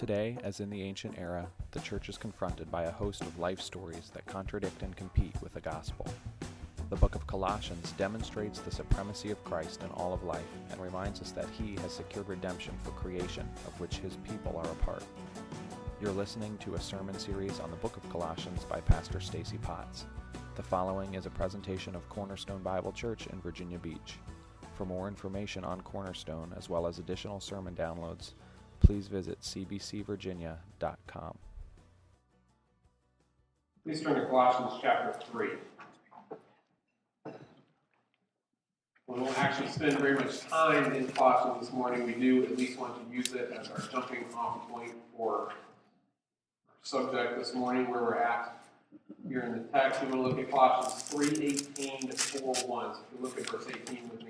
Today, as in the ancient era, the church is confronted by a host of life stories that contradict and compete with the gospel. The book of Colossians demonstrates the supremacy of Christ in all of life and reminds us that he has secured redemption for creation, of which his people are a part. You're listening to a sermon series on the book of Colossians by Pastor Stacy Potts. The following is a presentation of Cornerstone Bible Church in Virginia Beach. For more information on Cornerstone, as well as additional sermon downloads, please visit cbcvirginia.com. Please turn to Colossians chapter 3. We won't actually spend very much time in Colossians this morning. We do at least want to use it as our jumping off point for our subject this morning, where we're at here in the text. We're going to look at Colossians 3 18 to 4 1. So if you look at verse 18 with me.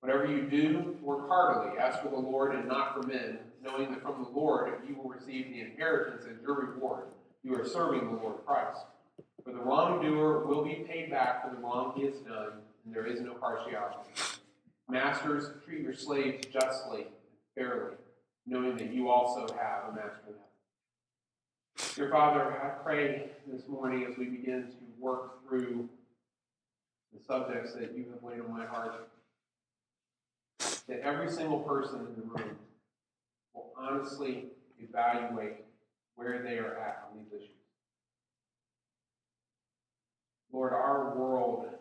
Whatever you do, work heartily, as for the Lord and not for men, knowing that from the Lord you will receive the inheritance as your reward. You are serving the Lord Christ. For the wrongdoer will be paid back for the wrong he has done, and there is no partiality. Masters, treat your slaves justly and fairly, knowing that you also have a master heaven. Dear Father, I pray this morning as we begin to work through the subjects that you have laid on my heart, that every single person in the room will honestly evaluate where they are at on these issues. Lord, our world is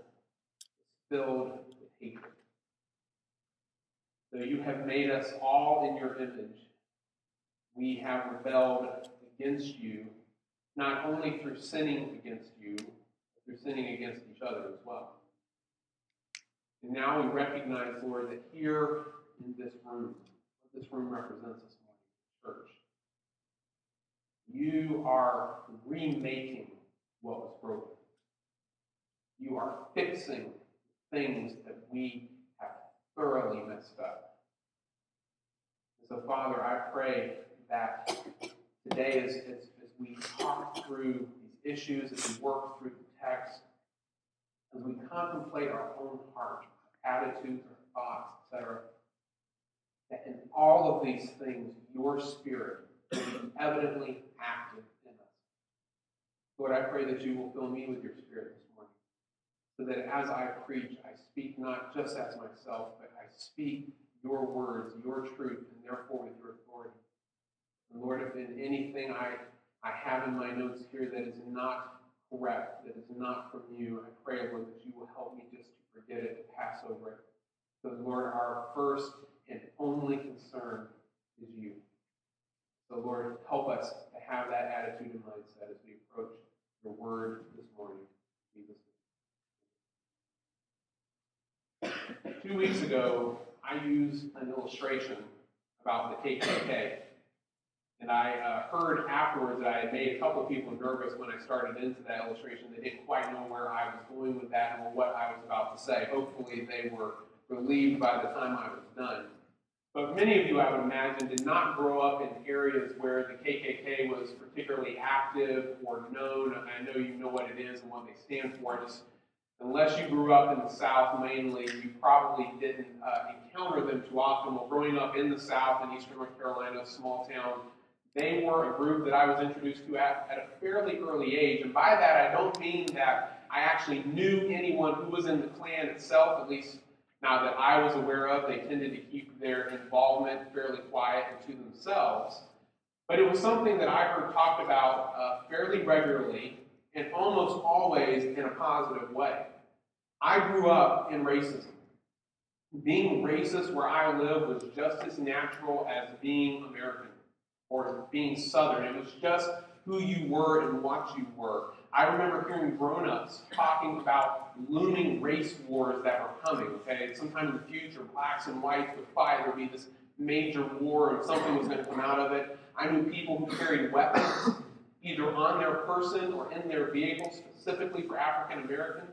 filled with hatred. Though you have made us all in your image, we have rebelled against you, not only through sinning against you, but through sinning against each other as well. And now we recognize, Lord, that here in this room, what this room represents this morning, church, you are remaking what was broken. You are fixing things that we have thoroughly messed up. So, Father, I pray that today, as, as, as we talk through these issues, as we work through the text, as we contemplate our own heart, attitudes, our thoughts, etc., that in all of these things, your spirit will be evidently active in us. Lord, I pray that you will fill me with your spirit this morning, so that as I preach, I speak not just as myself, but I speak your words, your truth, and therefore with your authority. And Lord, if in anything I, I have in my notes here that is not correct, that is not from you, I pray, Lord, that you will help me just to forget it, to pass over it. So, Lord, our first and only concern is you. So, Lord, help us to have that attitude and mindset as we approach your word this morning. Two weeks ago, I used an illustration about the KKK. And I uh, heard afterwards that I had made a couple people nervous when I started into that illustration. They didn't quite know where I was going with that or what I was about to say. Hopefully, they were relieved by the time I was done. But many of you, I would imagine, did not grow up in areas where the KKK was particularly active or known. I know you know what it is and what they stand for. Just unless you grew up in the South mainly, you probably didn't uh, encounter them too often. Well, growing up in the South in Eastern North Carolina, a small town, they were a group that I was introduced to at, at a fairly early age. And by that, I don't mean that I actually knew anyone who was in the Klan itself, at least now that I was aware of. They tended to keep their involvement fairly quiet and to themselves. But it was something that I heard talked about uh, fairly regularly and almost always in a positive way. I grew up in racism. Being racist where I live was just as natural as being American or being Southern. It was just who you were and what you were. I remember hearing grown ups talking about looming race wars that were coming, okay? Sometime in the future, blacks and whites would fight. There would be this major war and something was going to come out of it. I knew people who carried weapons, either on their person or in their vehicle, specifically for African Americans.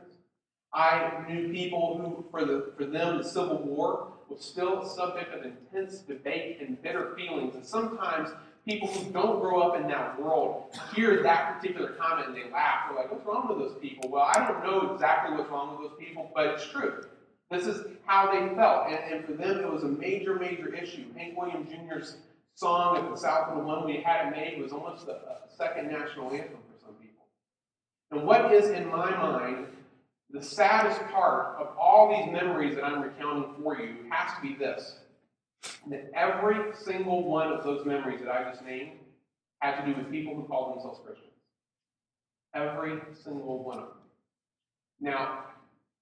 I knew people who, for, the, for them, the Civil War was still a subject of intense debate and bitter feelings. And sometimes people who don't grow up in that world hear that particular comment and they laugh. They're like, what's wrong with those people? Well, I don't know exactly what's wrong with those people, but it's true. This is how they felt. And, and for them, it was a major, major issue. Hank Williams Jr.'s song at the South of the One We Had It Made was almost a, a uh, second national anthem for some people. And what is in my mind the saddest part of all these memories that I'm recounting for you has to be this that every single one of those memories that I just named had to do with people who called themselves Christians. Every single one of them. Now,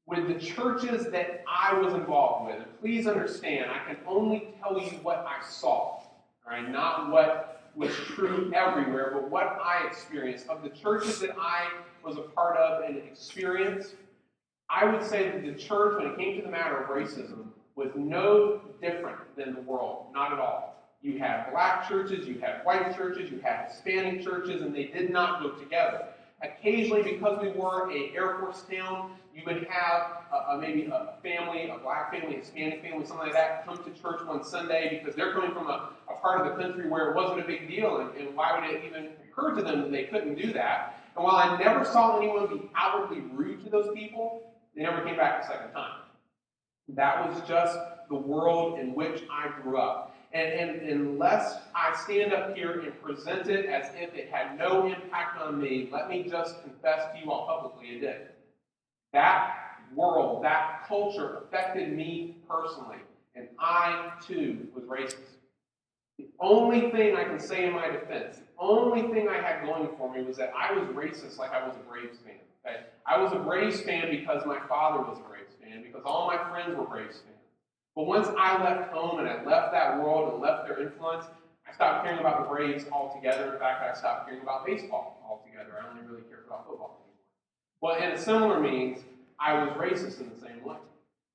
with the churches that I was involved with, please understand, I can only tell you what I saw, right? not what was true everywhere, but what I experienced. Of the churches that I was a part of and experienced, I would say that the church, when it came to the matter of racism, was no different than the world. Not at all. You had black churches, you had white churches, you had Hispanic churches, and they did not go together. Occasionally, because we were a Air Force town, you would have a, a, maybe a family, a black family, a Hispanic family, something like that, come to church one Sunday because they're coming from a, a part of the country where it wasn't a big deal, and, and why would it even occur to them that they couldn't do that? And while I never saw anyone be outwardly rude to those people, they never came back a second time. That was just the world in which I grew up. And, and, unless I stand up here and present it as if it had no impact on me, let me just confess to you all publicly it did. That world, that culture affected me personally, and I too was racist. The only thing I can say in my defense, the only thing I had going for me was that I was racist like I was a Braves fan. Okay? I was a Braves fan because my father was a Braves fan, because all my friends were Braves fans. But once I left home and I left that world and left their influence, I stopped caring about the Braves altogether. In fact, I stopped caring about baseball altogether. I only really cared about football anymore. Well, in a similar means, I was racist in the same way.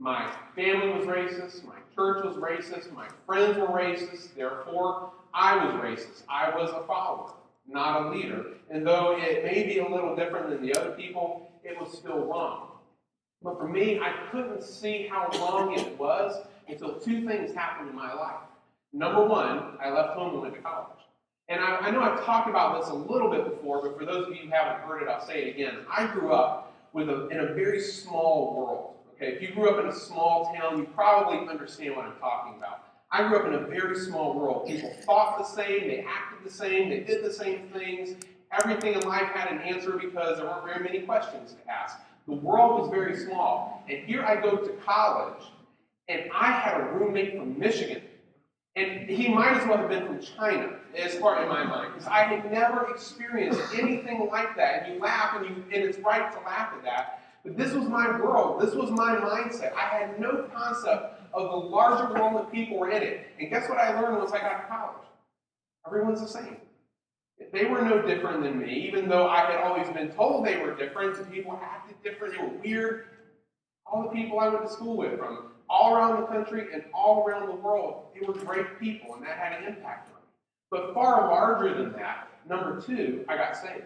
My family was racist, my church was racist, my friends were racist, therefore, I was racist. I was a follower not a leader. And though it may be a little different than the other people, it was still wrong. But for me, I couldn't see how wrong it was until two things happened in my life. Number one, I left home and went to college. And I, I know I've talked about this a little bit before, but for those of you who haven't heard it, I'll say it again. I grew up with a, in a very small world. Okay, if you grew up in a small town, you probably understand what I'm talking about. I grew up in a very small world. People thought the same, they acted the same, they did the same things. Everything in life had an answer because there weren't very many questions to ask. The world was very small. And here I go to college, and I had a roommate from Michigan. And he might as well have been from China, as far in my mind, because I had never experienced anything like that. And you laugh, and, you, and it's right to laugh at that. This was my world. This was my mindset. I had no concept of the larger world that people were in it. And guess what I learned once I got to college? Everyone's the same. They were no different than me, even though I had always been told they were different, and people acted different, they were weird. All the people I went to school with from all around the country and all around the world, they were great people, and that had an impact on me. But far larger than that, number two, I got saved.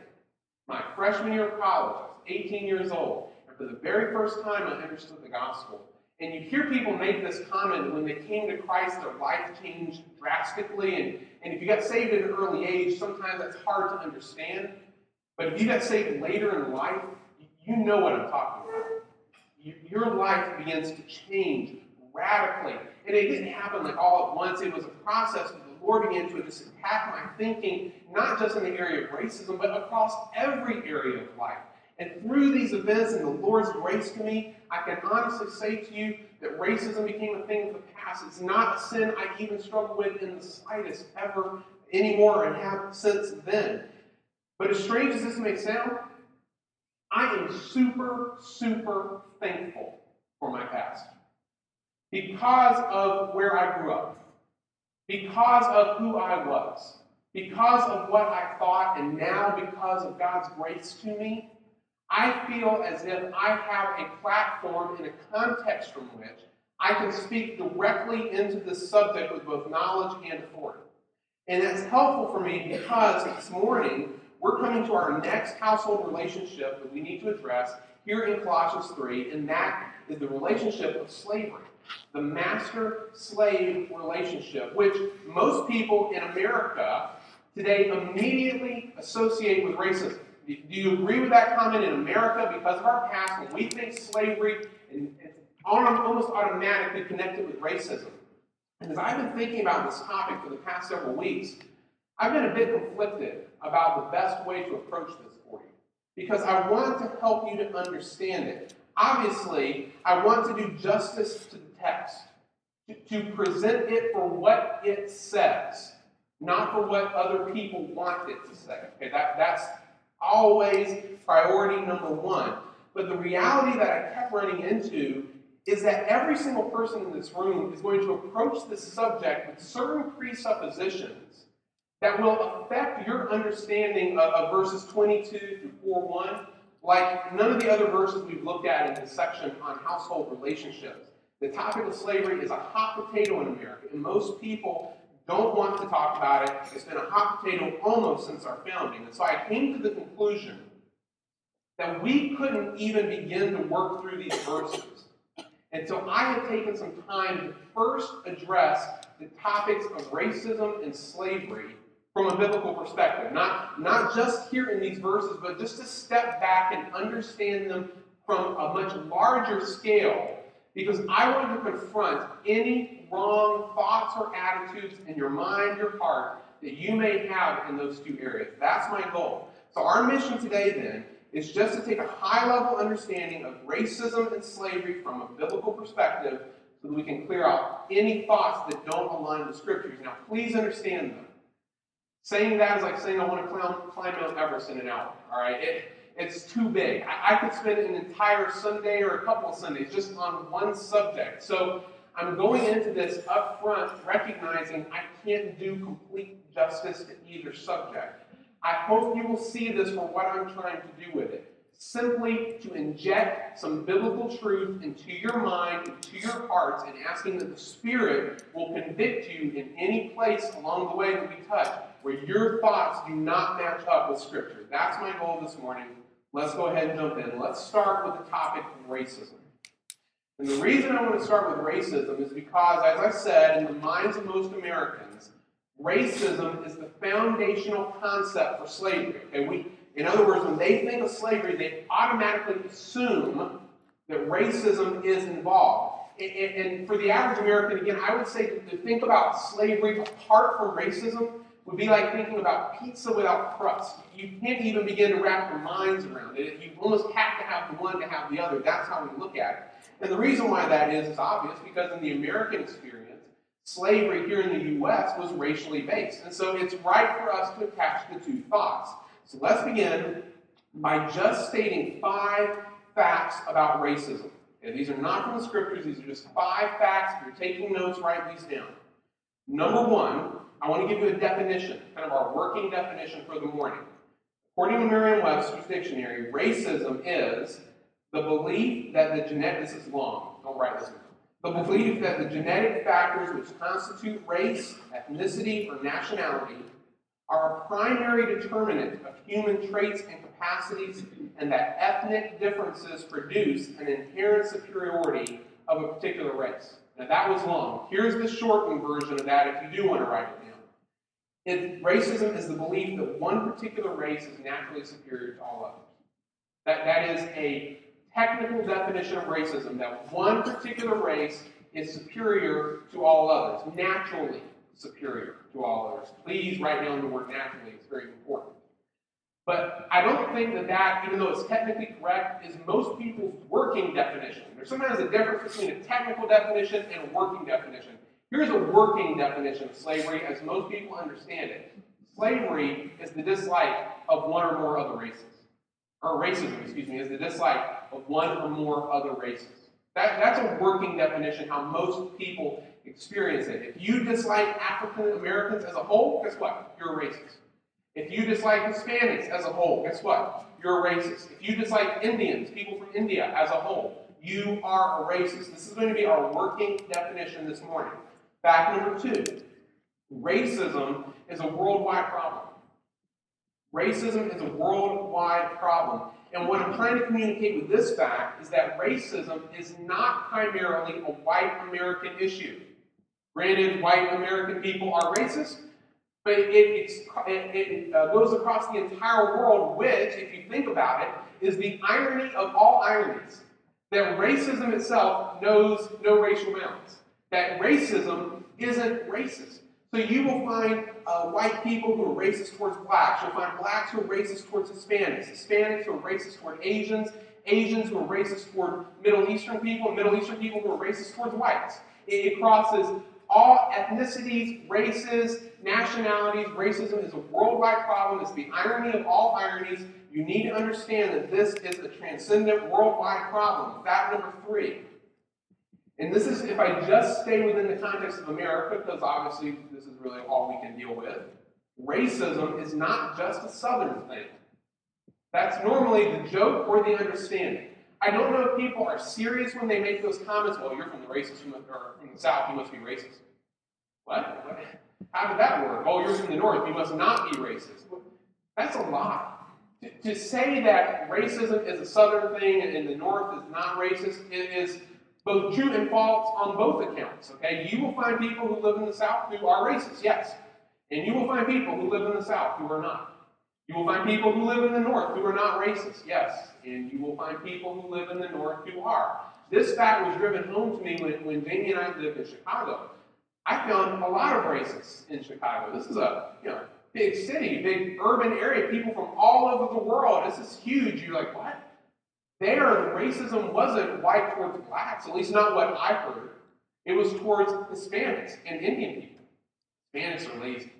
My freshman year of college, I was 18 years old, for the very first time I understood the gospel. And you hear people make this comment when they came to Christ, their life changed drastically. And, and if you got saved at an early age, sometimes that's hard to understand. But if you got saved later in life, you know what I'm talking about. Your life begins to change radically. And it didn't happen like all at once. It was a process the Lord began to just attack my thinking, not just in the area of racism, but across every area of life. And through these events and the Lord's grace to me, I can honestly say to you that racism became a thing of the past. It's not a sin I even struggle with in the slightest ever anymore and have since then. But as strange as this may sound, I am super, super thankful for my past. Because of where I grew up, because of who I was, because of what I thought, and now because of God's grace to me, I feel as if I have a platform in a context from which I can speak directly into this subject with both knowledge and authority. And that's helpful for me because this morning we're coming to our next household relationship that we need to address here in Colossians 3, and that is the relationship of slavery. The master slave relationship, which most people in America today immediately associate with racism. Do you agree with that comment in America because of our past when we think slavery and almost automatically connected with racism? And as I've been thinking about this topic for the past several weeks, I've been a bit conflicted about the best way to approach this for you because I want to help you to understand it. Obviously, I want to do justice to the text, to, to present it for what it says, not for what other people want it to say. Okay, that, that's always priority number one. But the reality that I kept running into is that every single person in this room is going to approach this subject with certain presuppositions that will affect your understanding of, of verses 22 through 4 1, like none of the other verses we've looked at in this section on household relationships. The topic of slavery is a hot potato in America, and most people don't want to talk about it. It's been a hot potato almost since our founding. And so I came to the conclusion that we couldn't even begin to work through these verses and so I have taken some time to first address the topics of racism and slavery from a biblical perspective. Not, not just here in these verses, but just to step back and understand them from a much larger scale. Because I want to confront any wrong thoughts or attitudes in your mind, your heart, that you may have in those two areas. That's my goal. So, our mission today then is just to take a high level understanding of racism and slavery from a biblical perspective so that we can clear out any thoughts that don't align with scriptures. Now, please understand them. Saying that is like saying I want to climb, Mount Everest in an hour. All right, it, it's too big. I, I could spend an entire Sunday or a couple Sundays just on one subject. So I'm going into this up front recognizing I can't do complete justice to either subject. I hope you will see this for what I'm trying to do with it. Simply to inject some biblical truth into your mind, into your hearts, and asking that the Spirit will convict you in any place along the way that we touch where your thoughts do not match up with Scripture. That's my goal this morning. Let's go ahead and jump in. Let's start with the topic of racism. And the reason I want to start with racism is because, as I said, in the minds of most Americans, racism is the foundational concept for slavery. Okay, we, in other words, when they think of slavery, they automatically assume that racism is involved. And, and for the average American, again, I would say to think about slavery apart from racism would be like thinking about pizza without crust. You can't even begin to wrap your minds around it. You almost have to have the one to have the other. That's how we look at it. And the reason why that is is obvious because in the American experience, slavery here in the U.S. was racially based. And so it's right for us to attach the two thoughts. So let's begin by just stating five facts about racism. Okay, these are not from the scriptures, these are just five facts. If you're taking notes, write these down. Number one, I want to give you a definition, kind of our working definition for the morning. According to Merriam Webster's dictionary, racism is the belief that the genetic, this is long, don't write this the belief that the genetic factors which constitute race, ethnicity, or nationality are a primary determinant of human traits and capacities, and that ethnic differences produce an inherent superiority of a particular race. Now, that was long. Here's the shortened version of that if you do want to write it down. It, racism is the belief that one particular race is naturally superior to all others. That, that is a technical definition of racism that one particular race is superior to all others, naturally superior to all others. Please write down the word naturally, it's very important. But I don't think that that, even though it's technically correct, is most people's working definition. There's sometimes a difference between a technical definition and a working definition. Here's a working definition of slavery as most people understand it. Slavery is the dislike of one or more other races. Or racism, excuse me, is the dislike of one or more other races. That, that's a working definition, how most people experience it. If you dislike African Americans as a whole, guess what? You're a racist. If you dislike Hispanics as a whole, guess what? You're a racist. If you dislike Indians, people from India as a whole, you are a racist. This is going to be our working definition this morning. Fact number two racism is a worldwide problem. Racism is a worldwide problem. And what I'm trying to communicate with this fact is that racism is not primarily a white American issue. Granted, white American people are racist, but it, it, it uh, goes across the entire world, which, if you think about it, is the irony of all ironies. That racism itself knows no racial bounds. That racism isn't racist. So you will find uh, white people who are racist towards blacks. You'll find blacks who are racist towards Hispanics. Hispanics who are racist toward Asians. Asians who are racist toward Middle Eastern people. Middle Eastern people who are racist towards whites. It, it crosses all ethnicities, races, nationalities. Racism is a worldwide problem. It's the irony of all ironies. You need to understand that this is a transcendent worldwide problem. Fact number three and this is if I just stay within the context of America, because obviously this is really all we can deal with. Racism is not just a Southern thing. That's normally the joke or the understanding. I don't know if people are serious when they make those comments. Well, you're from the racist or from the South, you must be racist. What? How did that work? Oh, you're from the North, you must not be racist. That's a lie. To, to say that racism is a Southern thing and the North is not racist is both true and false on both accounts. Okay, you will find people who live in the South who are racist, yes, and you will find people who live in the South who are not. You will find people who live in the North who are not racist, yes, and you will find people who live in the North who are. This fact was driven home to me when, when Jamie and I lived in Chicago. I found a lot of racists in Chicago. This is a you know big city, big urban area, people from all over the world. This is huge. You're like? There, the racism wasn't white towards blacks, at least not what I heard. It was towards Hispanics and Indian people. Hispanics are lazy.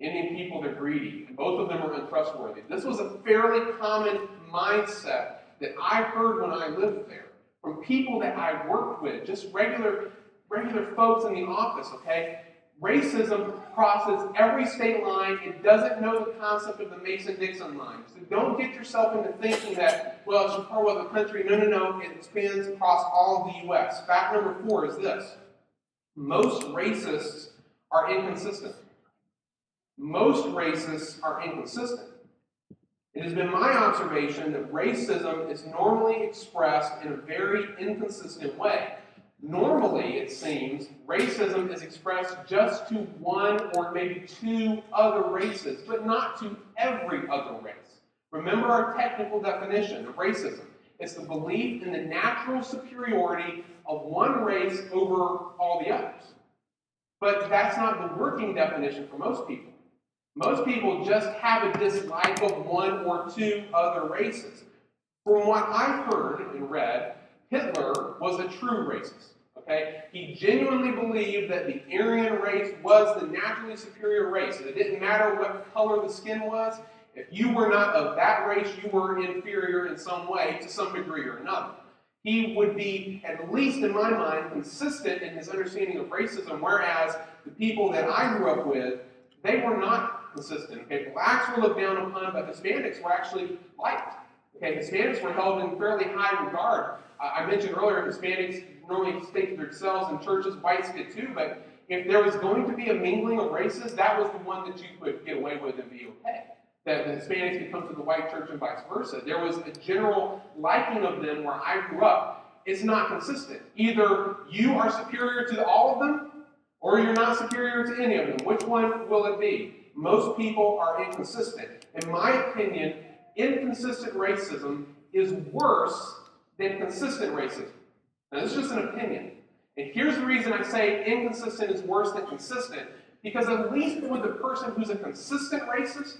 Indian people, they're greedy. And both of them are untrustworthy. This was a fairly common mindset that I heard when I lived there from people that I worked with, just regular, regular folks in the office, okay? Racism crosses every state line. It doesn't know the concept of the Mason-Dixon line. So don't get yourself into thinking that, well, it's a part of the country. No, no, no. It spans across all of the U.S. Fact number four is this. Most racists are inconsistent. Most racists are inconsistent. It has been my observation that racism is normally expressed in a very inconsistent way. Normally, it seems, racism is expressed just to one or maybe two other races, but not to every other race. Remember our technical definition of racism it's the belief in the natural superiority of one race over all the others. But that's not the working definition for most people. Most people just have a dislike of one or two other races. From what I've heard and read, Hitler was a true racist. Okay? He genuinely believed that the Aryan race was the naturally superior race. It didn't matter what color the skin was. If you were not of that race, you were inferior in some way to some degree or another. He would be, at least in my mind, consistent in his understanding of racism, whereas the people that I grew up with, they were not consistent. Okay? Blacks were looked down upon, but Hispanics were actually liked. Okay, Hispanics were held in fairly high regard. I mentioned earlier Hispanics normally stake themselves in churches, whites did too, but if there was going to be a mingling of races, that was the one that you could get away with and be okay. That the Hispanics could come to the white church and vice versa. There was a general liking of them where I grew up. It's not consistent. Either you are superior to all of them, or you're not superior to any of them. Which one will it be? Most people are inconsistent. In my opinion, inconsistent racism is worse than consistent racism. Now, this is just an opinion. And here's the reason I say inconsistent is worse than consistent. Because at least with the person who's a consistent racist,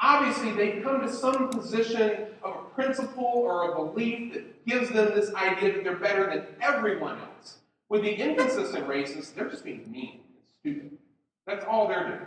obviously they come to some position of a principle or a belief that gives them this idea that they're better than everyone else. With the inconsistent racists, they're just being mean and stupid. That's all they're doing.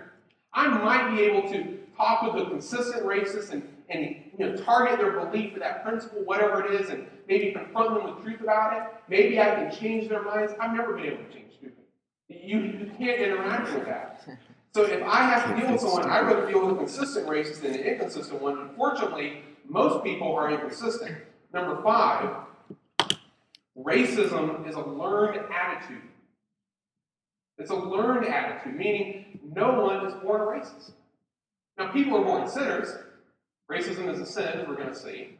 I might be able to talk with a consistent racist and and you know, target their belief for that principle, whatever it is, and maybe confront them with truth about it. Maybe I can change their minds. I've never been able to change people. You, you can't interact with that. So if I have to deal with someone, I'd rather deal with a consistent racist than an inconsistent one. Unfortunately, most people are inconsistent. Number five, Racism is a learned attitude. It's a learned attitude, meaning no one is born a racist. Now, people are born sinners. Racism is a sin, we're going to see.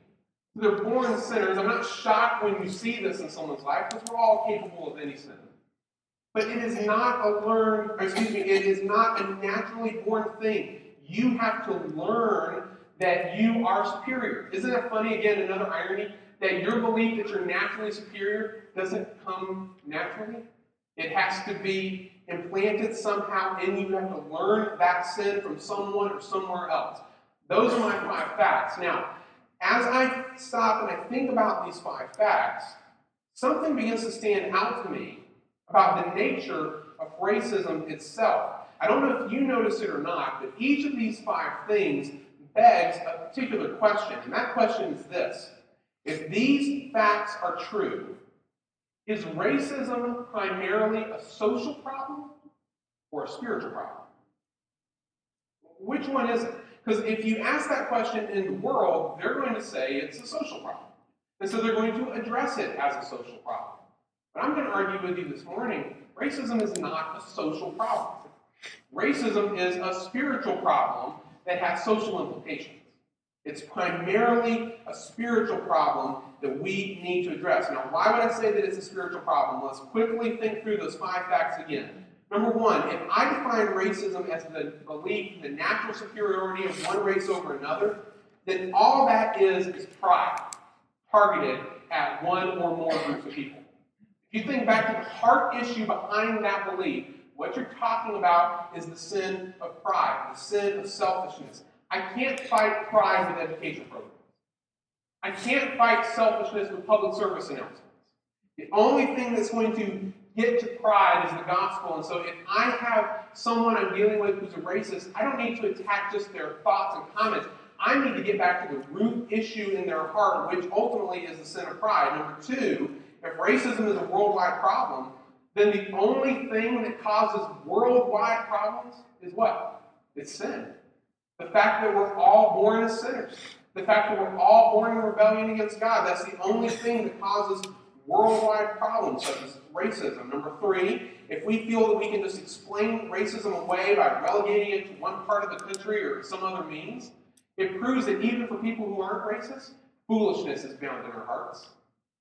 They're born sinners. I'm not shocked when you see this in someone's life because we're all capable of any sin. But it is not a learned, excuse me, it is not a naturally born thing. You have to learn that you are superior. Isn't that funny? Again, another irony that your belief that you're naturally superior doesn't come naturally. It has to be implanted somehow in you. You have to learn that sin from someone or somewhere else. Those are my five facts. Now, as I stop and I think about these five facts, something begins to stand out to me about the nature of racism itself. I don't know if you notice it or not, but each of these five things begs a particular question, and that question is this If these facts are true, is racism primarily a social problem or a spiritual problem? Which one is it? Because if you ask that question in the world, they're going to say it's a social problem. And so they're going to address it as a social problem. But I'm going to argue with you this morning racism is not a social problem. Racism is a spiritual problem that has social implications. It's primarily a spiritual problem that we need to address. Now, why would I say that it's a spiritual problem? Let's quickly think through those five facts again. Number one, if I define racism as the belief in the natural superiority of one race over another, then all that is is pride targeted at one or more groups of people. If you think back to the heart issue behind that belief, what you're talking about is the sin of pride, the sin of selfishness. I can't fight pride with education programs. I can't fight selfishness with public service announcements. The only thing that's going to get to pride is the gospel. And so if I have someone I'm dealing with who's a racist, I don't need to attack just their thoughts and comments. I need to get back to the root issue in their heart, which ultimately is the sin of pride. Number two, if racism is a worldwide problem, then the only thing that causes worldwide problems is what? It's sin. The fact that we're all born as sinners. The fact that we're all born in rebellion against God. That's the only thing that causes worldwide problems such as racism. Number three, if we feel that we can just explain racism away by relegating it to one part of the country or some other means, it proves that even for people who aren't racist, foolishness is bound in our hearts.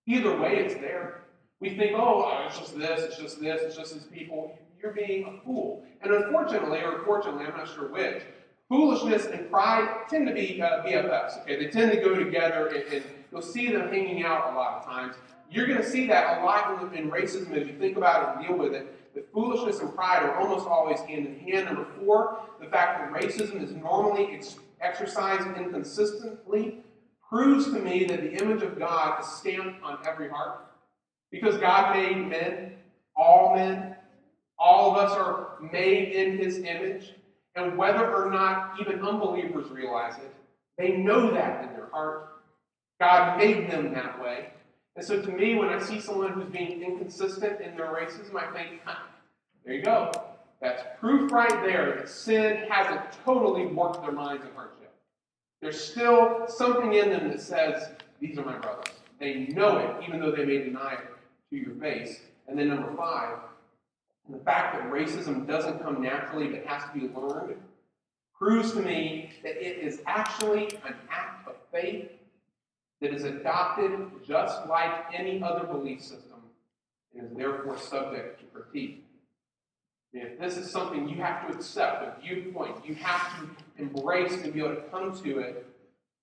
Either way, it's there. We think, oh, it's just this, it's just this, it's just these people. You're being a fool. And unfortunately, or fortunately, I'm not sure which, foolishness and pride tend to be uh, BFFs. Okay, they tend to go together, and, and, you'll see them hanging out a lot of times. You're going to see that a lot in, racism as you think about it and deal with it. But foolishness and pride are almost always hand in hand. Number four, the fact that racism is normally ex- exercised inconsistently proves to me that the image of God is stamped on every heart. Because God made men, all men, all of us are made in his image. And whether or not even unbelievers realize it, they know that in their heart. God made them that way. And so to me, when I see someone who's being inconsistent in their racism, I think, there you go. That's proof right there that sin hasn't totally worked their minds and hearts yet. There's still something in them that says, these are my brothers. They know it, even though they may deny it to your face. And then number five, the fact that racism doesn't come naturally but has to be learned proves to me that it is actually an act of faith that is adopted just like any other belief system and is therefore subject to critique. If this is something you have to accept, a viewpoint, you have to embrace and be able to come to it,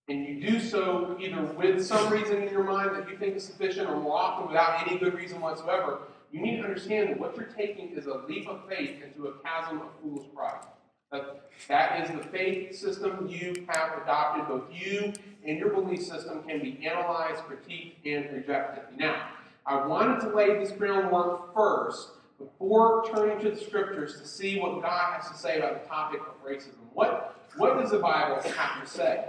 and you do so either with some reason in your mind that you think is sufficient or more often without any good reason whatsoever, you need to understand that what you're taking is a leap of faith into a chasm of foolish pride. That, that is the faith system you have adopted. Both you and your belief system can be analyzed, critiqued, and rejected. Now, I wanted to lay this groundwork first before turning to the scriptures to see what God has to say about the topic of racism. What, what does the Bible have to say?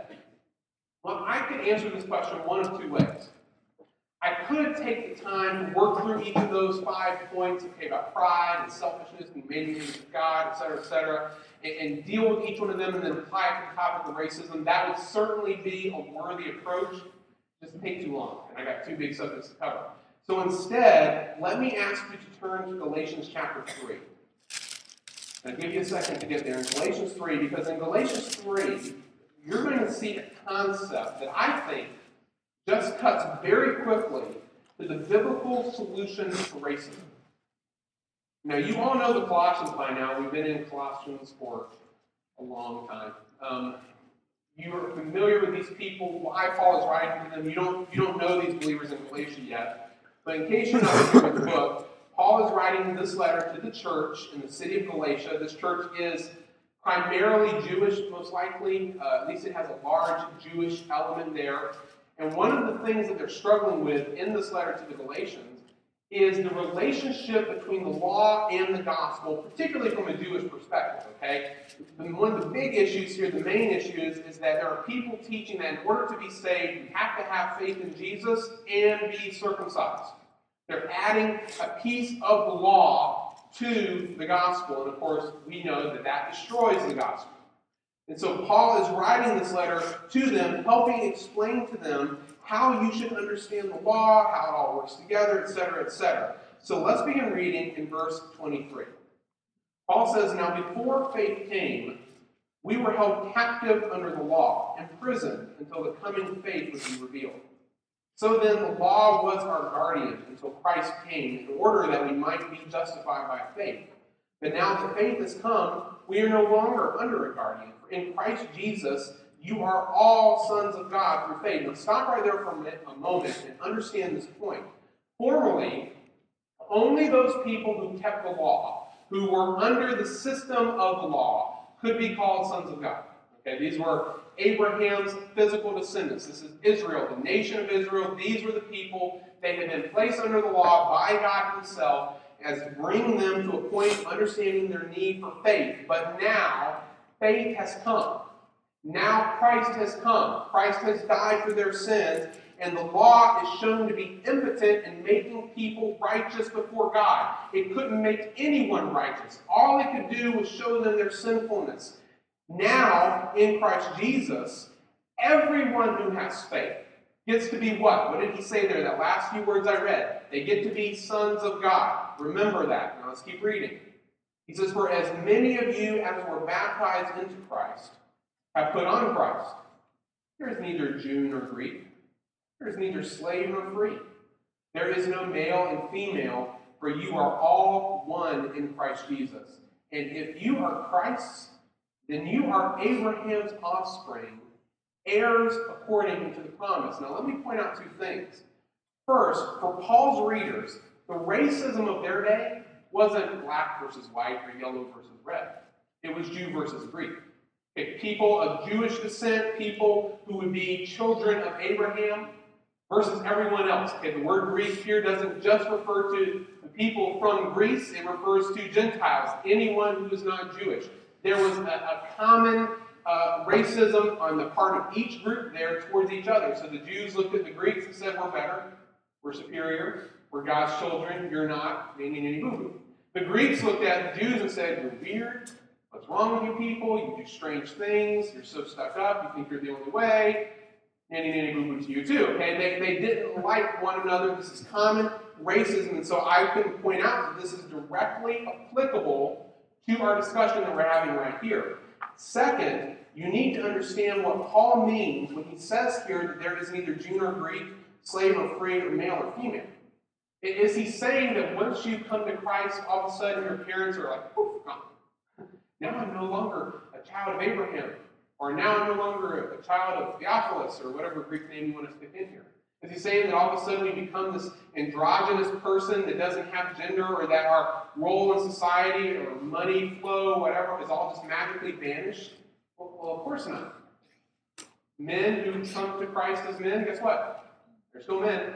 Well, I could answer this question one of two ways. I could take the time to work through each of those five points, okay, about pride and selfishness and in of God, et cetera, et cetera, and, and, deal with each one of them and then apply it to the topic of racism. That would certainly be a worthy approach. Just take too long, and I got two big subjects to cover. So instead, let me ask you to turn to Galatians chapter 3. I'll give you a second to get there in Galatians 3, because in Galatians 3, you're going to see a concept that I think just cuts very quickly to the biblical solution to racism. Now, you all know the Colossians by now. We've been in Colossians for a long time. Um, you are familiar with these people, why Paul is writing to them. You don't, you don't know these believers in Galatia yet. But in case you're not familiar with the book, Paul is writing this letter to the church in the city of Galatia. This church is primarily Jewish, most likely. Uh, at least it has a large Jewish element there. And one of the things that they're struggling with in this letter to the Galatians is the relationship between the law and the gospel, particularly from a Jewish perspective, okay? One of the big issues here, the main issues, is that there are people teaching that in order to be saved, you have to have faith in Jesus and be circumcised. They're adding a piece of the law to the gospel, and of course, we know that that destroys the gospel. And so Paul is writing this letter to them, helping explain to them how you should understand the law, how it all works together, etc., etc. So let's begin reading in verse 23. Paul says, Now before faith came, we were held captive under the law, imprisoned until the coming faith would be revealed. So then the law was our guardian until Christ came, in order that we might be justified by faith. But now that faith has come, we are no longer under a guardian. In Christ Jesus, you are all sons of God through faith. Now stop right there for a moment and understand this point. Formerly, only those people who kept the law, who were under the system of the law, could be called sons of God. Okay, these were Abraham's physical descendants. This is Israel, the nation of Israel. These were the people. They had been placed under the law by God Himself as bringing them to a point of understanding their need for faith. But now, faith has come. Now Christ has come. Christ has died for their sins, and the law is shown to be impotent in making people righteous before God. It couldn't make anyone righteous. All it could do was show them their sinfulness. Now, in Christ Jesus, everyone who has faith gets to be what? What did he say there? That last few words I read. They get to be sons of God. Remember that. Now let's keep reading. He says, For as many of you as were baptized into Christ have put on Christ. There is neither Jew nor Greek. There is neither slave nor free. There is no male and female, for you are all one in Christ Jesus. And if you are Christ's, then you are Abraham's offspring, heirs according to the promise. Now, let me point out two things. First, for Paul's readers, the racism of their day wasn't black versus white or yellow versus red, it was Jew versus Greek. Okay, people of Jewish descent, people who would be children of Abraham, versus everyone else. Okay, the word Greek here doesn't just refer to the people from Greece, it refers to Gentiles, anyone who is not Jewish there was a, a common uh, racism on the part of each group there towards each other. So the Jews looked at the Greeks and said, We're better, we're superior, we're God's children, you're not, any boo boo. The Greeks looked at the Jews and said, You're weird. What's wrong with you people? You do strange things. You're so stuck up. You think you're the only way. Nanny, nanny, boo boo to you too. Okay, they, they didn't like one another. This is common racism, and so I can point out that this is directly applicable to our discussion that we're having right here. Second, you need to understand what Paul means when he says here that there is neither Jew nor Greek, slave or free, or male or female. Is he saying that once you come to Christ, all of a sudden your parents are like, poof, gone. Now I'm no longer a child of Abraham, or now I'm no longer a child of Theophilus, or whatever Greek name you want to stick in here. Is he saying that all of a sudden we become this androgynous person that doesn't have gender or that our role in society or money flow, whatever, is all just magically banished? Well, well, of course not. Men who come to Christ as men, guess what? They're still men.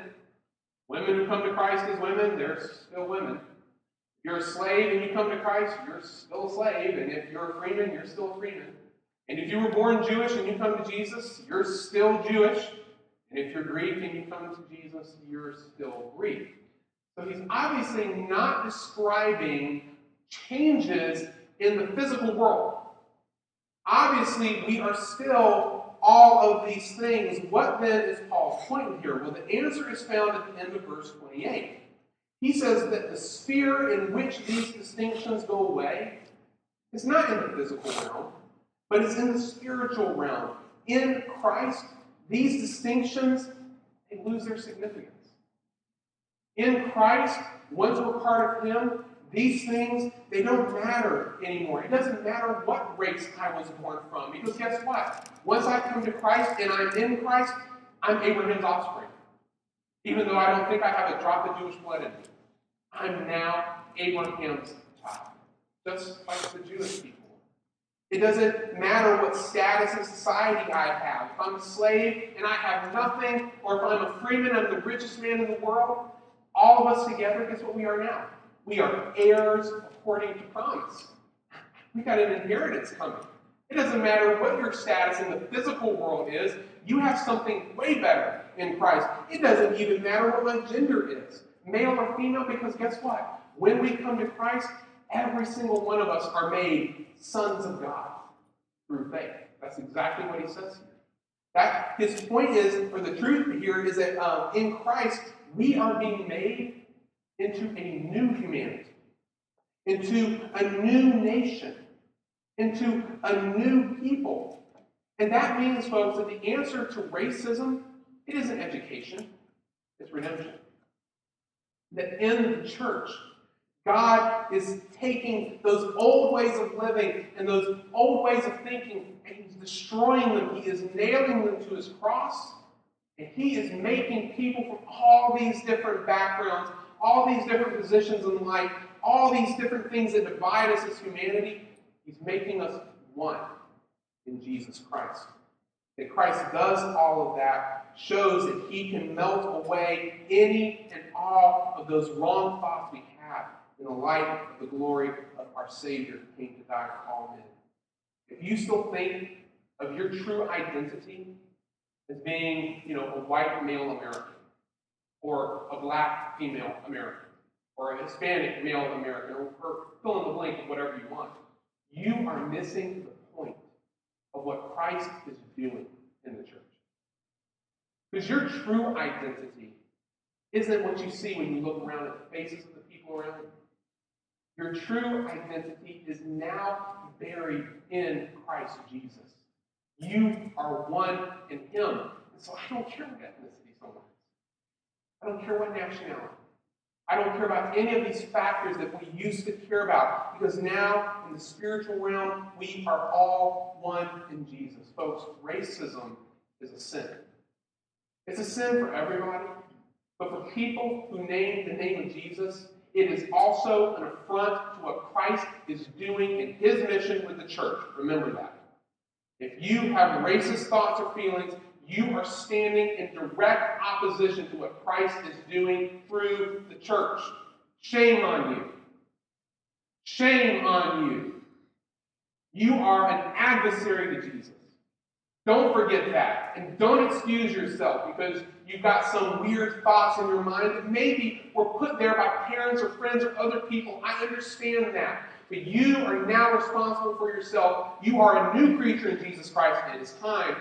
Women who come to Christ as women, they're still women. If you're a slave and you come to Christ, you're still a slave. And if you're a freeman, you're still a freeman. And if you were born Jewish and you come to Jesus, you're still Jewish. And if you're Greek and you come to Jesus, you're still Greek. So he's obviously not describing changes in the physical world. Obviously, we are still all of these things, what then is Paul's point here? Well, the answer is found at the end of verse 28. He says that the sphere in which these distinctions go away is not in the physical realm, but it's in the spiritual realm. In Christ, these distinctions they lose their significance. In Christ, once we're part of Him, these things, they don't matter anymore. It doesn't matter what race I was born from. Because guess what? Once I come to Christ and I'm in Christ, I'm Abraham's offspring. Even though I don't think I have a drop of Jewish blood in me. I'm now Abraham's child. Just like the Jewish people. It doesn't matter what status in society I have. If I'm a slave and I have nothing, or if I'm a freeman, I'm the richest man in the world, all of us together, guess what we are now? We are heirs according to promise. We got an inheritance coming. It doesn't matter what your status in the physical world is, you have something way better in Christ. It doesn't even matter what my gender is, male or female, because guess what? When we come to Christ, every single one of us are made sons of God through faith. That's exactly what he says here. That his point is, or the truth here is that um, in Christ we are being made into a new humanity, into a new nation, into a new people. And that means, folks, that the answer to racism, it isn't education, it's redemption. That in the church, God is taking those old ways of living and those old ways of thinking and He's destroying them. He is nailing them to His cross. And He is making people from all these different backgrounds, all these different positions in life, all these different things that divide us as humanity. He's making us one in Jesus Christ. That Christ does all of that shows that He can melt away any and all of those wrong thoughts we have in the light of the glory of our Savior who came to die for all men. If you still think of your true identity as being, you know, a white male American, or a black female American, or a Hispanic male American, or, fill in the blank whatever you want, you are missing the point of what Christ is doing in the church. Because your true identity isn't what you see when you look around at the faces of the people around you. Your true identity is now buried in Christ Jesus. You are one in Him. And so I don't care what ethnicity. I don't care what nationality. I don't care about any of these factors that we used to care about because now in the spiritual realm, we are all one in Jesus. Folks, racism is a sin. It's a sin for everybody, but for people who name the name of Jesus, it is also an affront to what Christ is doing in his mission with the church. Remember that. If you have racist thoughts or feelings, you are standing in direct opposition to what Christ is doing through the church. Shame on you. Shame on you. You are an adversary to Jesus. Don't forget that. And don't excuse yourself because you've got some weird thoughts in your mind that maybe were put there by parents or friends or other people. I understand that. But you are now responsible for yourself. You are a new creature in Jesus Christ, and it is time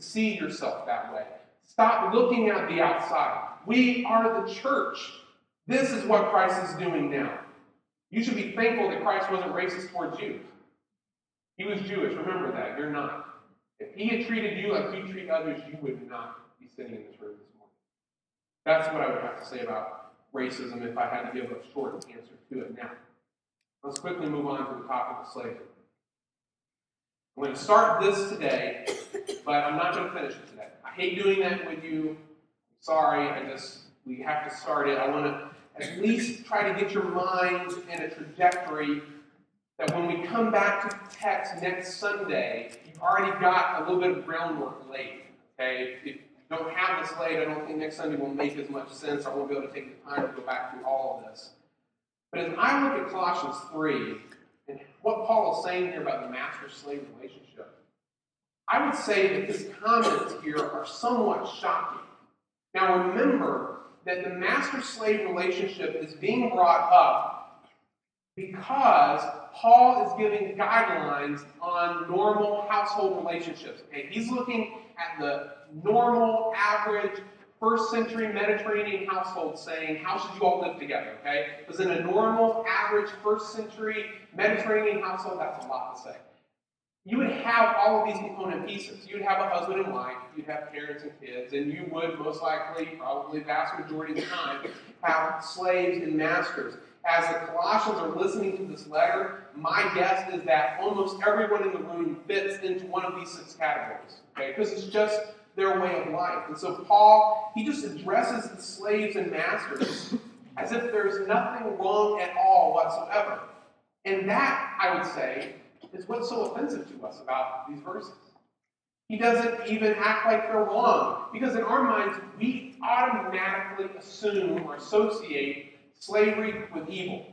see yourself that way. Stop looking at the outside. We are the church. This is what Christ is doing now. You should be thankful that Christ wasn't racist towards you. He was Jewish. Remember that. You're not. If he had treated you like you treat others, you would not be sitting in this room this morning. That's what I would have to say about racism if I had to give a short answer to it now. Let's quickly move on to the topic of slavery. I'm going to start this today, but I'm not going to finish it today. I hate doing that with you. sorry, I just, we have to start it. I want to at least try to get your mind in a trajectory that when we come back to the text next Sunday, you've already got a little bit of groundwork laid. Okay? If you don't have this laid, I don't think next Sunday will make as much sense. I won't be able to take the time to go back through all of this. But as I look at Colossians 3 and what Paul is saying here about the master slave relationship, I would say that his comments here are somewhat shocking. Now remember that the master slave relationship is being brought up Because Paul is giving guidelines on normal household relationships. Okay, he's looking at the normal, average, first century Mediterranean household saying, How should you all live together? Okay? Because in a normal, average, first century Mediterranean household, that's a lot to say. You would have all of these component pieces. You'd have a husband and wife, you'd have parents and kids, and you would most likely, probably vast majority of the time, have slaves and masters. As the Colossians are listening to this letter, my guess is that almost everyone in the room fits into one of these six categories. Okay? Because it's just their way of life. And so Paul, he just addresses the slaves and masters as if there's nothing wrong at all whatsoever. And that, I would say, is what's so offensive to us about these verses. He doesn't even act like they're wrong. Because in our minds, we automatically assume or associate slavery with evil.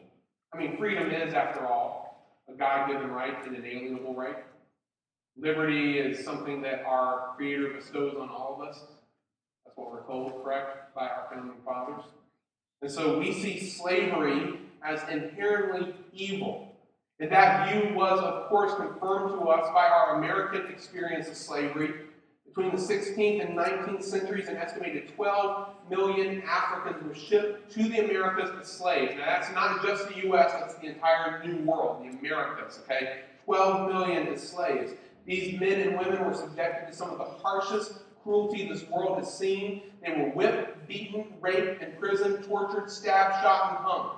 I mean, freedom is, after all, a God given right and an inalienable right. Liberty is something that our Creator bestows on all of us. That's what we're told, correct, by our founding fathers. And so we see slavery as inherently evil. And that view was, of course, confirmed to us by our American experience of slavery. Between the 16th and 19th centuries, an estimated 12 million Africans were shipped to the Americas as slaves. Now, that's not just the U.S., that's the entire New World, the Americas, okay? 12 million as slaves. These men and women were subjected to some of the harshest cruelty this world has seen. They were whipped, beaten, raped, imprisoned, tortured, stabbed, shot, and hung.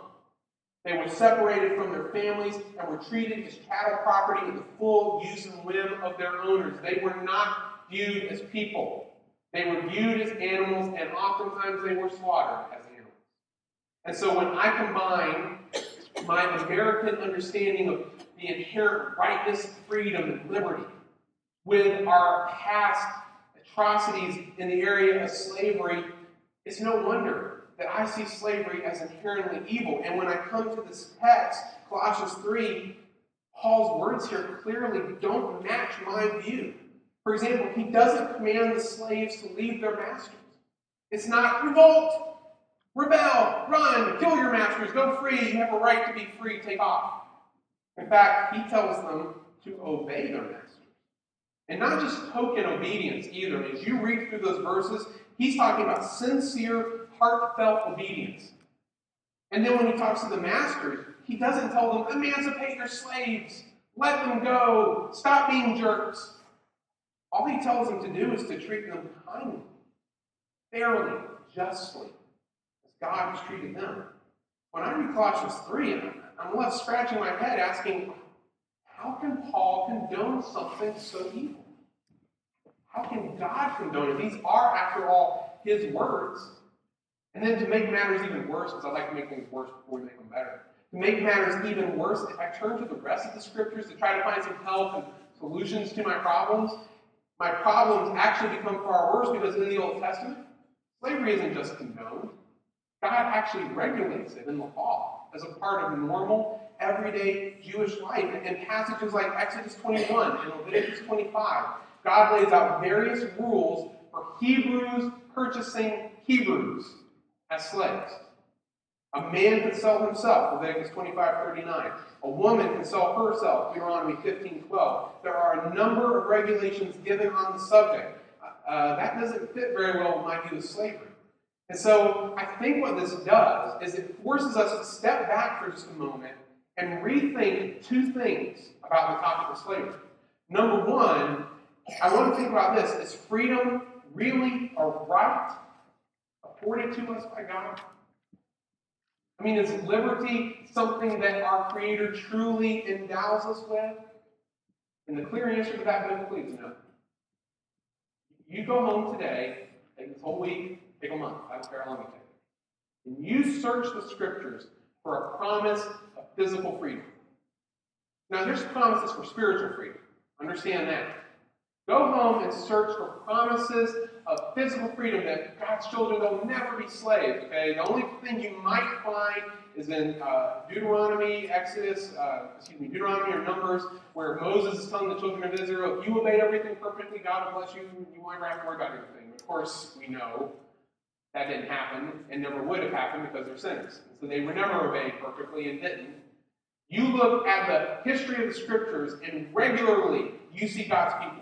They were separated from their families and were treated as chattel property in the full use and whim of their owners. They were not viewed as people. They were viewed as animals, and oftentimes they were slaughtered as animals. And so when I combine my American understanding of the inherent rightness, freedom, and liberty with our past atrocities in the area of slavery, it's no wonder that I see slavery as inherently evil. And when I come to this text, Colossians 3, Paul's words here clearly don't match my view. For example, he doesn't command the slaves to leave their masters. It's not revolt, rebel, run, kill your masters, go free, you have a right to be free, take off. In fact, he tells them to obey their masters. And not just token obedience either. As you read through those verses, he's talking about sincere, heartfelt obedience. And then when he talks to the masters, he doesn't tell them, emancipate your slaves, let them go, stop being jerks. All he tells them to do is to treat them kindly, fairly, justly, as God has treated them. When I read Colossians 3, I'm left scratching my head asking, how can Paul condone something so evil? How can God condone it? These are, after all, his words. And then to make matters even worse, because I like to make things worse before we make them better, to make matters even worse, if I turn to the rest of the scriptures to try to find some help and solutions to my problems, my problems actually become far worse because in the Old Testament, slavery isn't just condoned. God actually regulates it in the law as a part of normal everyday Jewish life. In passages like Exodus 21 and Leviticus 25, God lays out various rules for Hebrews purchasing Hebrews as slaves. A man can sell himself, Leviticus 25 39. A woman can sell herself, Deuteronomy 15 12. There are a number of regulations given on the subject. Uh, that doesn't fit very well with my view of slavery. And so I think what this does is it forces us to step back for just a moment and rethink two things about the topic of slavery. Number one, I want to think about this. Is freedom really a right afforded to us by God? I mean, is liberty something that our Creator truly endows us with? And the clear answer to that biblically is no. You go home today, take this whole week, take a month, I don't care how long you take. And you search the scriptures for a promise of physical freedom. Now, there's promises for spiritual freedom. Understand that. Go home and search for promises of physical freedom that God's children will never be slaves. Okay, the only thing you might find is in uh, Deuteronomy, Exodus, uh, excuse me, Deuteronomy or Numbers, where Moses is telling the children of Israel, if you obey everything perfectly, God will bless you. You won't have to worry about anything. Of course, we know that didn't happen and never would have happened because they're sinners. And so they were never obeyed perfectly and didn't. You look at the history of the scriptures, and regularly you see God's people.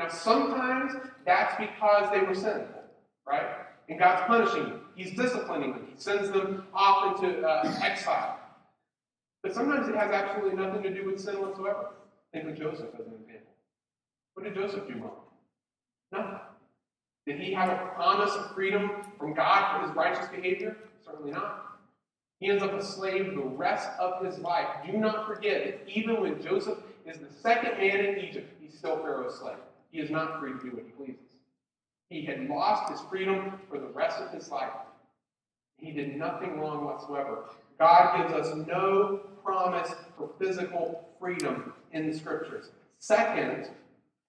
Now, sometimes that's because they were sinful, right? And God's punishing them. He's disciplining them. He sends them off into uh, exile. But sometimes it has absolutely nothing to do with sin whatsoever. Think of Joseph as an example. What did Joseph do wrong? Nothing. Did he have a promise of freedom from God for his righteous behavior? Certainly not. He ends up a slave the rest of his life. Do not forget that even when Joseph is the second man in Egypt, he's still Pharaoh's slave. He is not free to do what he pleases. He had lost his freedom for the rest of his life. He did nothing wrong whatsoever. God gives us no promise for physical freedom in the scriptures. Second,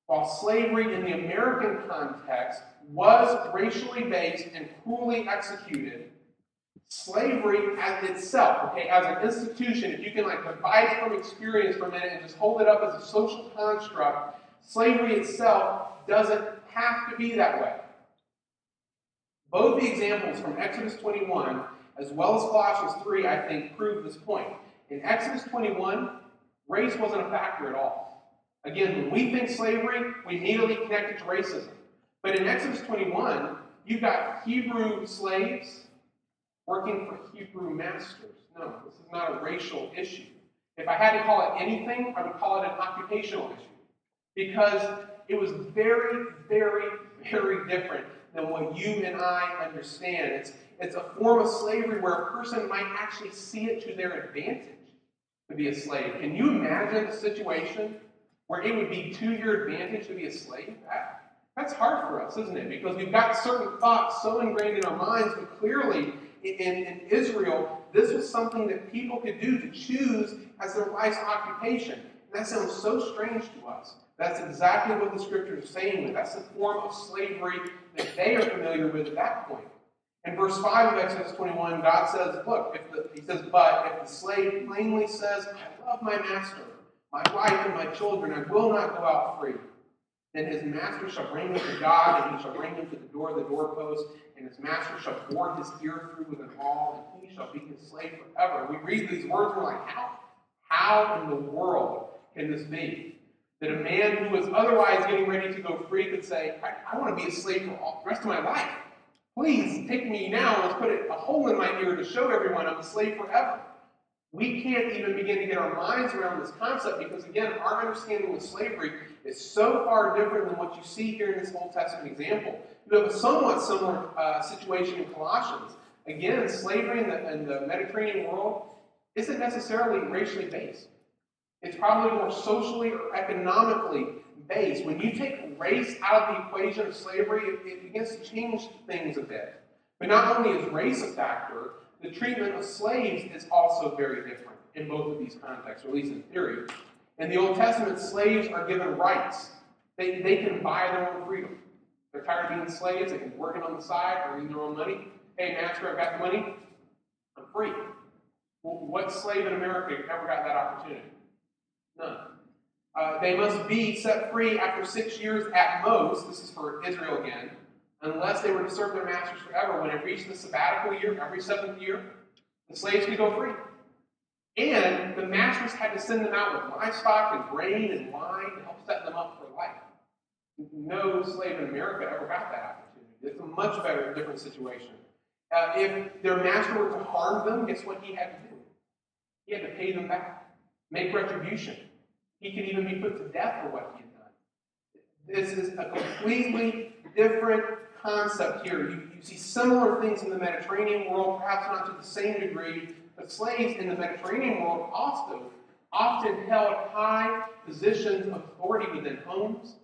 while slavery in the American context was racially based and cruelly executed, slavery as itself, okay, as an institution, if you can like divide it from experience for a minute and just hold it up as a social construct, slavery itself doesn't have to be that way. Both the examples from Exodus 21 as well as Colossians 3, I think, prove this point. In Exodus 21, race wasn't a factor at all. Again, when we think slavery, we immediately connect it to racism. But in Exodus 21, you've got Hebrew slaves working for Hebrew masters. No, this is not a racial issue. If I had to call it anything, I would call it an occupational issue. Because it was very, very, very different than what you and I understand. It's, it's a form of slavery where a person might actually see it to their advantage to be a slave. Can you imagine a situation where it would be to your advantage to be a slave? That, that's hard for us, isn't it? Because we've got certain thoughts so ingrained in our minds, but clearly in, in Israel, this was something that people could do to choose as their life's occupation. That sounds so strange to us. That's exactly what the scriptures are saying. That's the form of slavery that they are familiar with at that point. In verse 5 of Exodus 21, God says, Look, if the, he says, But if the slave plainly says, I love my master, my wife, and my children, I will not go out free, then his master shall bring him to God, and he shall bring him to the door of the doorpost, and his master shall bore his ear through with an awl, and he shall be his slave forever. We read these words, and we're like, how? How in the world can this be? That a man who was otherwise getting ready to go free could say, I, I want to be a slave for all, the rest of my life. Please take me now. Let's put a hole in my ear to show everyone I'm a slave forever. We can't even begin to get our minds around this concept because, again, our understanding of slavery is so far different than what you see here in this Old Testament example. You have a somewhat similar uh, situation in Colossians. Again, slavery in the, in the Mediterranean world isn't necessarily racially based. It's probably more socially or economically based. When you take race out of the equation of slavery, it, it begins to change things a bit. But not only is race a factor, the treatment of slaves is also very different in both of these contexts, or at least in theory. In the Old Testament, slaves are given rights. They, they can buy their own freedom. They're tired of being slaves. They can work it on the side, earning their own money. Hey, master, I've got the money. I'm free. Well, what slave in America ever got that opportunity? None. Uh, they must be set free after six years at most. This is for Israel again, unless they were to serve their masters forever. When it reached the sabbatical year, every seventh year, the slaves could go free. And the masters had to send them out with livestock and grain and wine to help set them up for life. No slave in America ever got that opportunity. It's a much better, different situation. Uh, if their master were to harm them, guess what he had to do? He had to pay them back, make retribution. He could even be put to death for what he had done. This is a completely different concept here. You, you see similar things in the Mediterranean world, perhaps not to the same degree, but slaves in the Mediterranean world also often held high positions of authority within homes.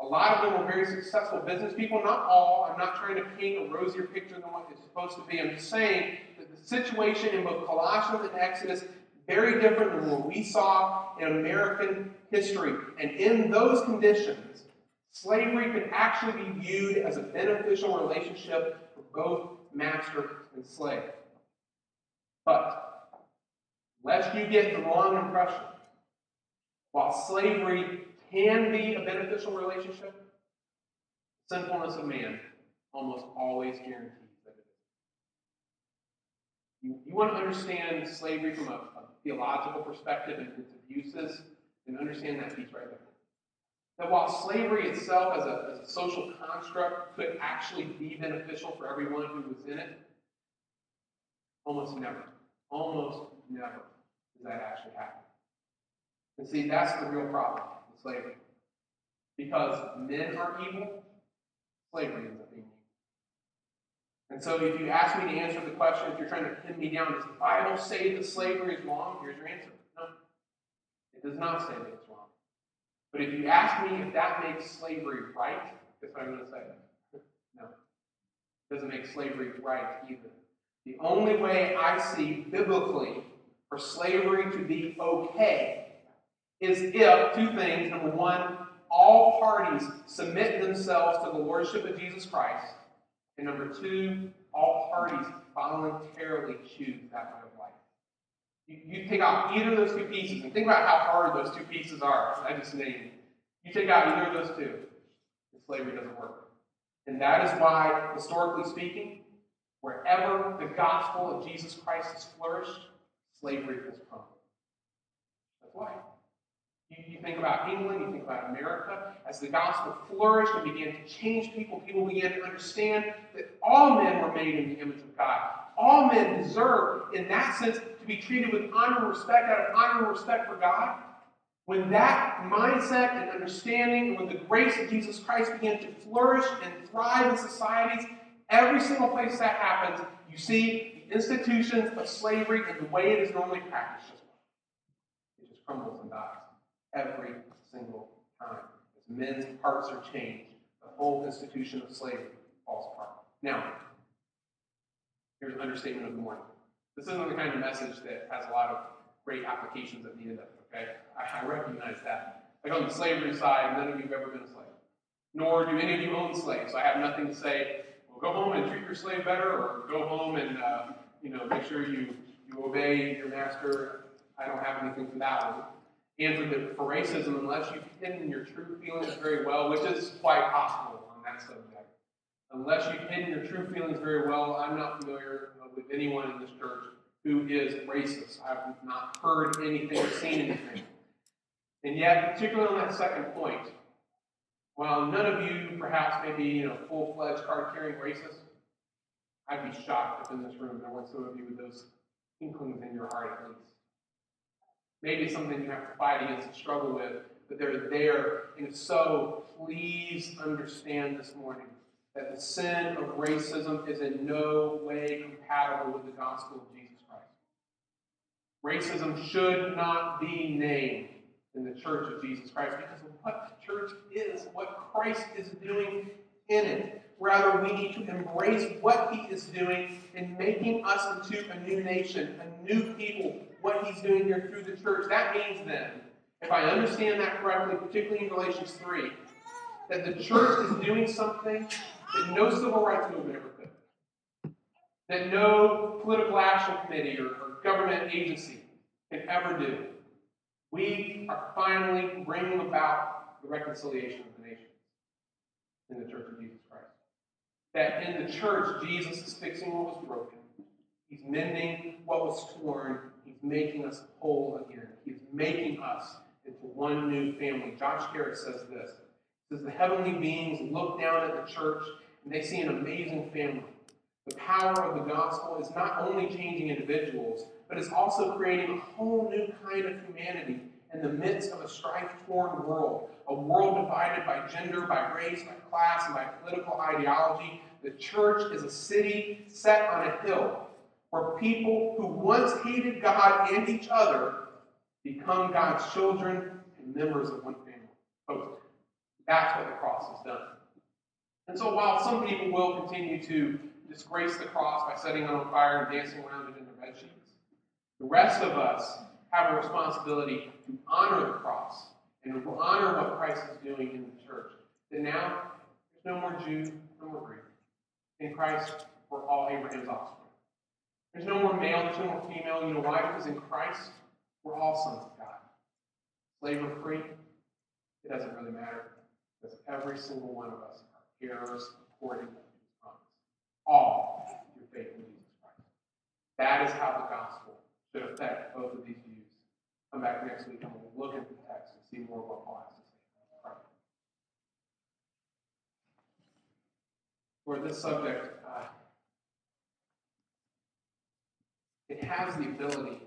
A lot of them were very successful business people. Not all. I'm not trying to paint a rosier picture than what it's supposed to be. I'm just saying that the situation in both Colossians and Exodus very different than what we saw in American history. And in those conditions, slavery could actually be viewed as a beneficial relationship for both master and slave. But, lest you get the wrong impression, while slavery can be a beneficial relationship, sinfulness of man almost always guarantees that it is. You, you want to understand slavery from a, a theological perspective and its abuses, and understand that piece right there. That while slavery itself as a, as a social construct could actually be beneficial for everyone who was in it, almost never, almost never does that actually happen. And see, that's the real problem with slavery. Because men are evil, slavery evil. And so if you ask me to answer the question, if you're trying to pin me down, does the Bible say that slavery is wrong? Here's your answer. No. It does not say that it's wrong. But if you ask me if that makes slavery right, guess what I'm going to say? No. It doesn't make slavery right either. The only way I see biblically for slavery to be okay is if two things. Number one, all parties submit themselves to the lordship of Jesus Christ. And number two, all parties voluntarily choose that way of life. You, you take out either of those two pieces, and think about how hard those two pieces are. I just named. You take out either of those two, slavery doesn't work. And that is why, historically speaking, wherever the gospel of Jesus Christ has flourished, slavery has crumbled. That's why. You, think about England, you think about America. As the gospel flourished and began to change people, people began to understand that all men were made in the image of God. All men deserve, in that sense, to be treated with honor and respect out of honor and respect for God. When that mindset and understanding, and when the grace of Jesus Christ began to flourish and thrive in societies, every single place that happens, you see the institutions of slavery and the way it is normally practiced it just crumbles every single time. As men's hearts are changed, the whole institution of slavery falls apart. Now, here's an understatement of the morning. This isn't the kind of message that has a lot of great applications at the end of it, okay? I, I recognize that. Like on the slavery side, none of you have ever been a slave. Nor do any of you own slaves. So I have nothing to say, well, go home and treat your slave better, or go home and, uh, you know, make sure you, you obey your master. I don't have anything for that one. And for, the, for racism, unless you've hidden your true feelings very well, which is quite possible on that subject, unless you've hidden your true feelings very well, I'm not familiar uh, with anyone in this church who is racist. I've not heard anything or seen anything. And yet, particularly on that second point, while none of you perhaps may be, you know, full-fledged card-carrying racists, I'd be shocked if in this room there weren't some of you with those inklings in your heart at least. Maybe something you have to fight against and struggle with, but they're there. And if so, please understand this morning that the sin of racism is in no way compatible with the gospel of Jesus Christ. Racism should not be named in the church of Jesus Christ because of what the church is, what Christ is doing in it. Rather, we need to embrace what he is doing in making us into a new nation, a new people, what he's doing here through the church. That means then, if I understand that correctly, particularly in Galatians 3, that the church is doing something that no civil rights movement ever could, that no political action committee or, or government agency can ever do. We are finally bringing about the reconciliation of the nations in the church of Jesus Christ. That in the church, Jesus is fixing what was broken. He's mending what was torn. Making us whole again. He's making us into one new family. Josh Garrett says this. He says the heavenly beings look down at the church and they see an amazing family. The power of the gospel is not only changing individuals, but it's also creating a whole new kind of humanity in the midst of a strife torn world, a world divided by gender, by race, by class, and by political ideology. The church is a city set on a hill where people who once hated God and each other become God's children and members of one family. Folks, that's what the cross has done. And so while some people will continue to disgrace the cross by setting it on fire and dancing around it in their bed sheets, the rest of us have a responsibility to honor the cross and to honor what Christ is doing in the church. That now there's no more Jew, no more Greek. In Christ, we're all Abraham's offspring. There's no more male, there's no more female. You know why? Because in Christ, we're all sons of God. Slave or free, it doesn't really matter. Because every single one of us are heirs according to his promise. All through faith in Jesus Christ. That is how the gospel should affect both of these views come back next week and we'll look at the text and see more of what Paul has to say. For this subject, uh, it has the ability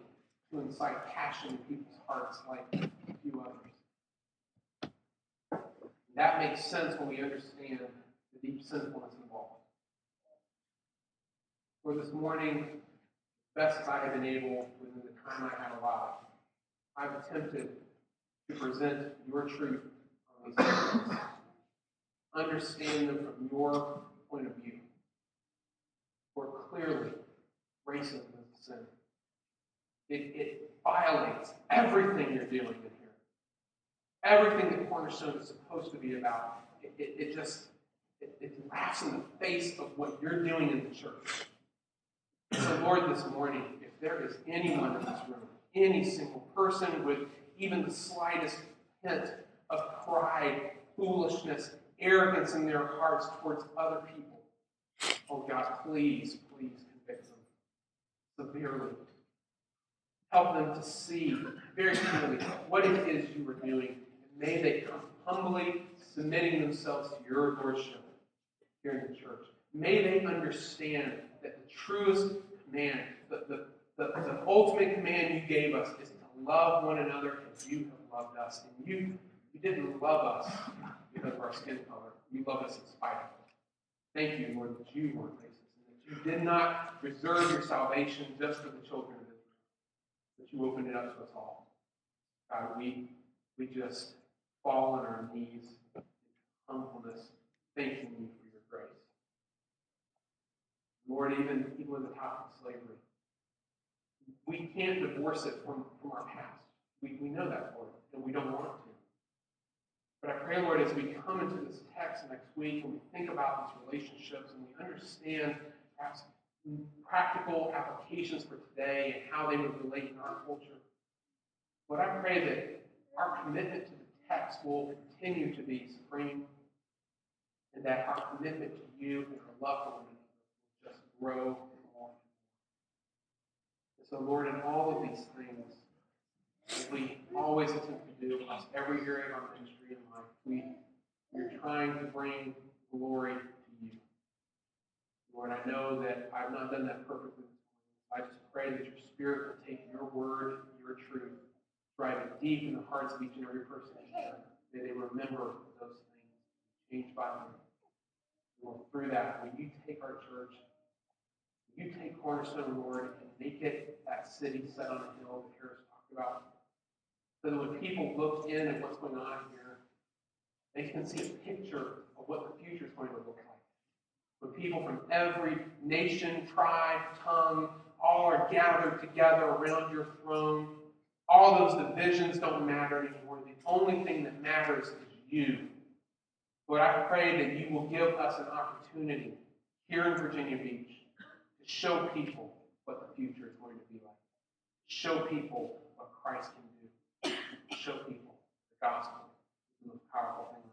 to incite passion in people's hearts like a few others. That makes sense when we understand the deep sinfulness involved. For this morning, best as I have been able within the time I had allowed, I've attempted to present your truth on these subjects. Understand them from your point of view. For clearly, racism sin. It, it violates everything you're doing in here. Everything that Cornerstone is supposed to be about. It, it, it just it, it laughs in the face of what you're doing in the church. So, Lord, this morning, if there is anyone in this room, any single person with even the slightest hint of pride, foolishness, arrogance in their hearts towards other people, oh God, please, severely. Help them to see very clearly what it is you are doing. And may they come humbly submitting themselves to your lordship here in the church. May they understand that the truest command, the, the, the, the ultimate command you gave us is to love one another as you have loved us. And you, you didn't love us because of our skin color. You love us in spite of it. Thank you, Lord, that you that you did not reserve your salvation just for the children of Israel, that you opened it up to us all. God, we, we just fall on our knees in humbleness, thanking you for your grace. Lord, even, even with the topic of slavery, we can't divorce it from, from our past. We, we know that, Lord, and we don't want to. But I pray, Lord, as we come into this text next week and we think about these relationships and we understand perhaps practical applications for today and how they would relate in our culture, But I pray that our commitment to the text will continue to be supreme and that our commitment to you and our love for one another will just grow and more. And so, Lord, in all of these things, we always attempt to do across every area of our ministry and life, we, we're trying to bring glory. Lord, I know that I've not done that perfectly. I just pray that your Spirit will take your word, your truth, drive it deep in the hearts of each and every person here. May they remember those things, changed by them. Lord, through that, will you take our church, you take Cornerstone, Lord, and make it that city set on a hill that Harris talked about? So that when people look in at what's going on here, they can see a picture of what the future is going to look like. When people from every nation, tribe, tongue, all are gathered together around your throne, all those divisions don't matter anymore. The only thing that matters is you. Lord, I pray that you will give us an opportunity here in Virginia Beach to show people what the future is going to be like. Show people what Christ can do. Show people the gospel the most powerful thing.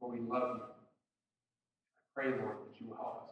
For we love you. Pray, Lord, that you will help us